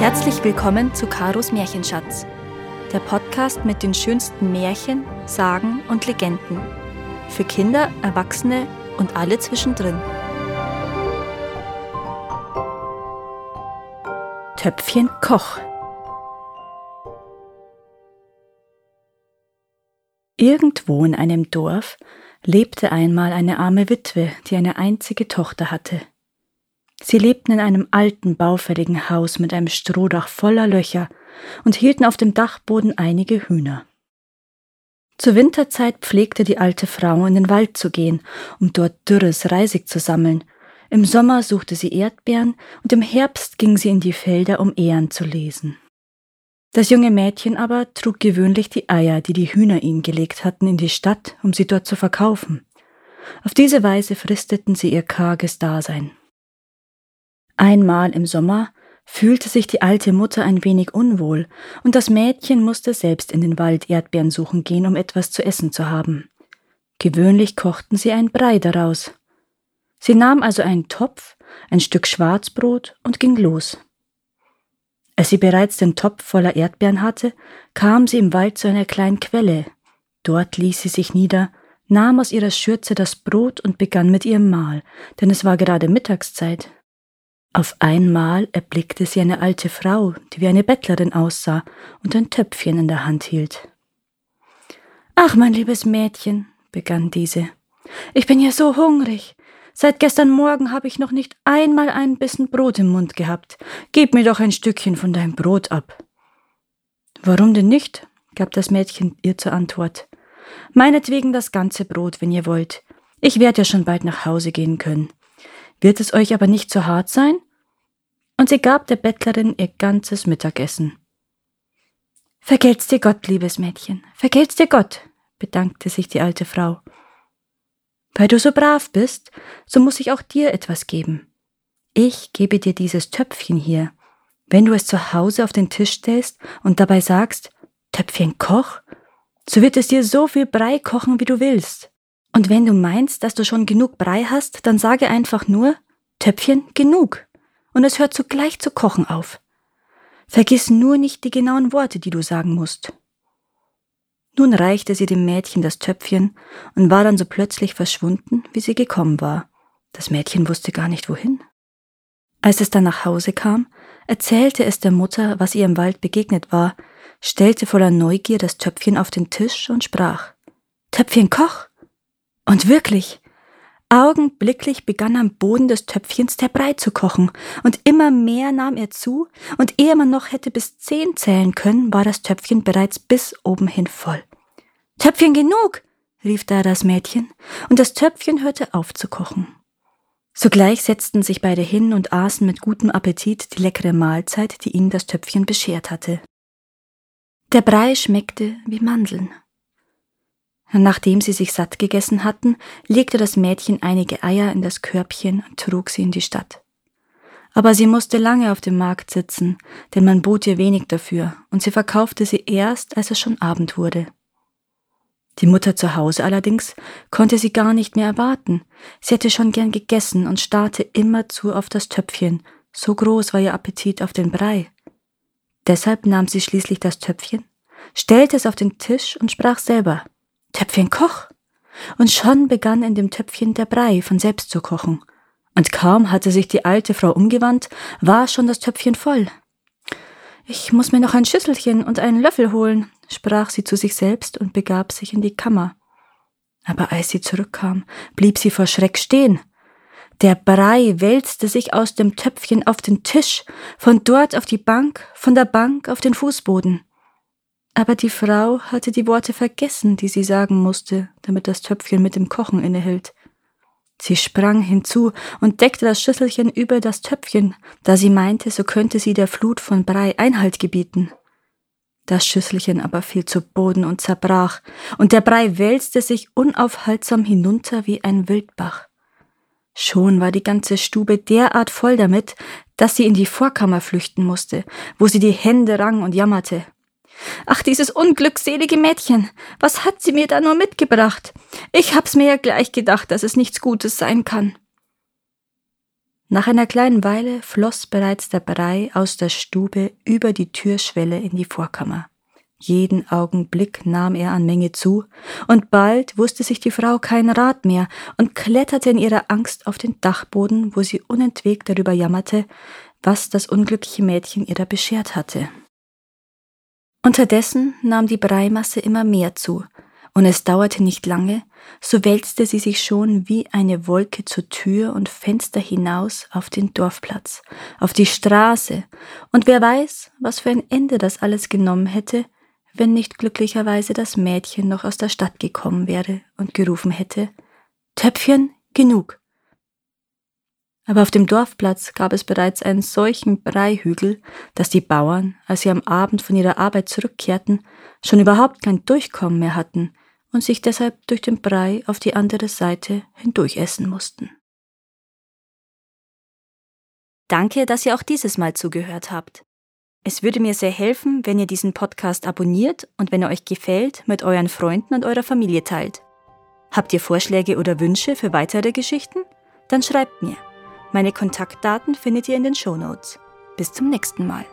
Herzlich willkommen zu Karos Märchenschatz, der Podcast mit den schönsten Märchen, Sagen und Legenden. Für Kinder, Erwachsene und alle zwischendrin. Töpfchen Koch. Irgendwo in einem Dorf lebte einmal eine arme Witwe, die eine einzige Tochter hatte. Sie lebten in einem alten, baufälligen Haus mit einem Strohdach voller Löcher und hielten auf dem Dachboden einige Hühner. Zur Winterzeit pflegte die alte Frau in den Wald zu gehen, um dort dürres Reisig zu sammeln. Im Sommer suchte sie Erdbeeren und im Herbst ging sie in die Felder, um Ähren zu lesen. Das junge Mädchen aber trug gewöhnlich die Eier, die die Hühner ihnen gelegt hatten, in die Stadt, um sie dort zu verkaufen. Auf diese Weise fristeten sie ihr karges Dasein. Einmal im Sommer fühlte sich die alte Mutter ein wenig unwohl, und das Mädchen musste selbst in den Wald Erdbeeren suchen gehen, um etwas zu essen zu haben. Gewöhnlich kochten sie ein Brei daraus. Sie nahm also einen Topf, ein Stück Schwarzbrot und ging los. Als sie bereits den Topf voller Erdbeeren hatte, kam sie im Wald zu einer kleinen Quelle. Dort ließ sie sich nieder, nahm aus ihrer Schürze das Brot und begann mit ihrem Mahl, denn es war gerade Mittagszeit. Auf einmal erblickte sie eine alte Frau, die wie eine Bettlerin aussah und ein Töpfchen in der Hand hielt. Ach, mein liebes Mädchen, begann diese, ich bin ja so hungrig. Seit gestern Morgen habe ich noch nicht einmal einen Bissen Brot im Mund gehabt. Gib mir doch ein Stückchen von deinem Brot ab. Warum denn nicht? gab das Mädchen ihr zur Antwort. Meinetwegen das ganze Brot, wenn ihr wollt. Ich werde ja schon bald nach Hause gehen können. Wird es euch aber nicht zu hart sein? Und sie gab der Bettlerin ihr ganzes Mittagessen. Vergelt's dir Gott, liebes Mädchen, vergelt's dir Gott, bedankte sich die alte Frau. Weil du so brav bist, so muss ich auch dir etwas geben. Ich gebe dir dieses Töpfchen hier. Wenn du es zu Hause auf den Tisch stellst und dabei sagst, Töpfchen koch, so wird es dir so viel Brei kochen, wie du willst. Und wenn du meinst, dass du schon genug Brei hast, dann sage einfach nur Töpfchen genug. Und es hört sogleich zu kochen auf. Vergiss nur nicht die genauen Worte, die du sagen musst. Nun reichte sie dem Mädchen das Töpfchen und war dann so plötzlich verschwunden, wie sie gekommen war. Das Mädchen wusste gar nicht wohin. Als es dann nach Hause kam, erzählte es der Mutter, was ihr im Wald begegnet war, stellte voller Neugier das Töpfchen auf den Tisch und sprach Töpfchen koch. Und wirklich, augenblicklich begann am Boden des Töpfchens der Brei zu kochen, und immer mehr nahm er zu, und ehe man noch hätte bis zehn zählen können, war das Töpfchen bereits bis oben hin voll. Töpfchen genug, rief da das Mädchen, und das Töpfchen hörte auf zu kochen. Sogleich setzten sich beide hin und aßen mit gutem Appetit die leckere Mahlzeit, die ihnen das Töpfchen beschert hatte. Der Brei schmeckte wie Mandeln. Nachdem sie sich satt gegessen hatten, legte das Mädchen einige Eier in das Körbchen und trug sie in die Stadt. Aber sie musste lange auf dem Markt sitzen, denn man bot ihr wenig dafür, und sie verkaufte sie erst, als es schon Abend wurde. Die Mutter zu Hause allerdings konnte sie gar nicht mehr erwarten. Sie hätte schon gern gegessen und starrte immerzu auf das Töpfchen, so groß war ihr Appetit auf den Brei. Deshalb nahm sie schließlich das Töpfchen, stellte es auf den Tisch und sprach selber Töpfchen koch. Und schon begann in dem Töpfchen der Brei von selbst zu kochen. Und kaum hatte sich die alte Frau umgewandt, war schon das Töpfchen voll. Ich muss mir noch ein Schüsselchen und einen Löffel holen, sprach sie zu sich selbst und begab sich in die Kammer. Aber als sie zurückkam, blieb sie vor Schreck stehen. Der Brei wälzte sich aus dem Töpfchen auf den Tisch, von dort auf die Bank, von der Bank auf den Fußboden. Aber die Frau hatte die Worte vergessen, die sie sagen musste, damit das Töpfchen mit dem Kochen innehält. Sie sprang hinzu und deckte das Schüsselchen über das Töpfchen, da sie meinte, so könnte sie der Flut von Brei Einhalt gebieten. Das Schüsselchen aber fiel zu Boden und zerbrach, und der Brei wälzte sich unaufhaltsam hinunter wie ein Wildbach. Schon war die ganze Stube derart voll damit, dass sie in die Vorkammer flüchten musste, wo sie die Hände rang und jammerte. Ach, dieses unglückselige Mädchen. Was hat sie mir da nur mitgebracht? Ich hab's mir ja gleich gedacht, dass es nichts Gutes sein kann. Nach einer kleinen Weile floss bereits der Brei aus der Stube über die Türschwelle in die Vorkammer. Jeden Augenblick nahm er an Menge zu, und bald wusste sich die Frau kein Rat mehr und kletterte in ihrer Angst auf den Dachboden, wo sie unentwegt darüber jammerte, was das unglückliche Mädchen ihr da beschert hatte. Unterdessen nahm die Breimasse immer mehr zu, und es dauerte nicht lange, so wälzte sie sich schon wie eine Wolke zur Tür und Fenster hinaus auf den Dorfplatz, auf die Straße, und wer weiß, was für ein Ende das alles genommen hätte, wenn nicht glücklicherweise das Mädchen noch aus der Stadt gekommen wäre und gerufen hätte Töpfchen genug. Aber auf dem Dorfplatz gab es bereits einen solchen Breihügel, dass die Bauern, als sie am Abend von ihrer Arbeit zurückkehrten, schon überhaupt kein Durchkommen mehr hatten und sich deshalb durch den Brei auf die andere Seite hindurchessen mussten. Danke, dass ihr auch dieses Mal zugehört habt. Es würde mir sehr helfen, wenn ihr diesen Podcast abonniert und wenn er euch gefällt, mit euren Freunden und eurer Familie teilt. Habt ihr Vorschläge oder Wünsche für weitere Geschichten? Dann schreibt mir. Meine Kontaktdaten findet ihr in den Show Notes. Bis zum nächsten Mal.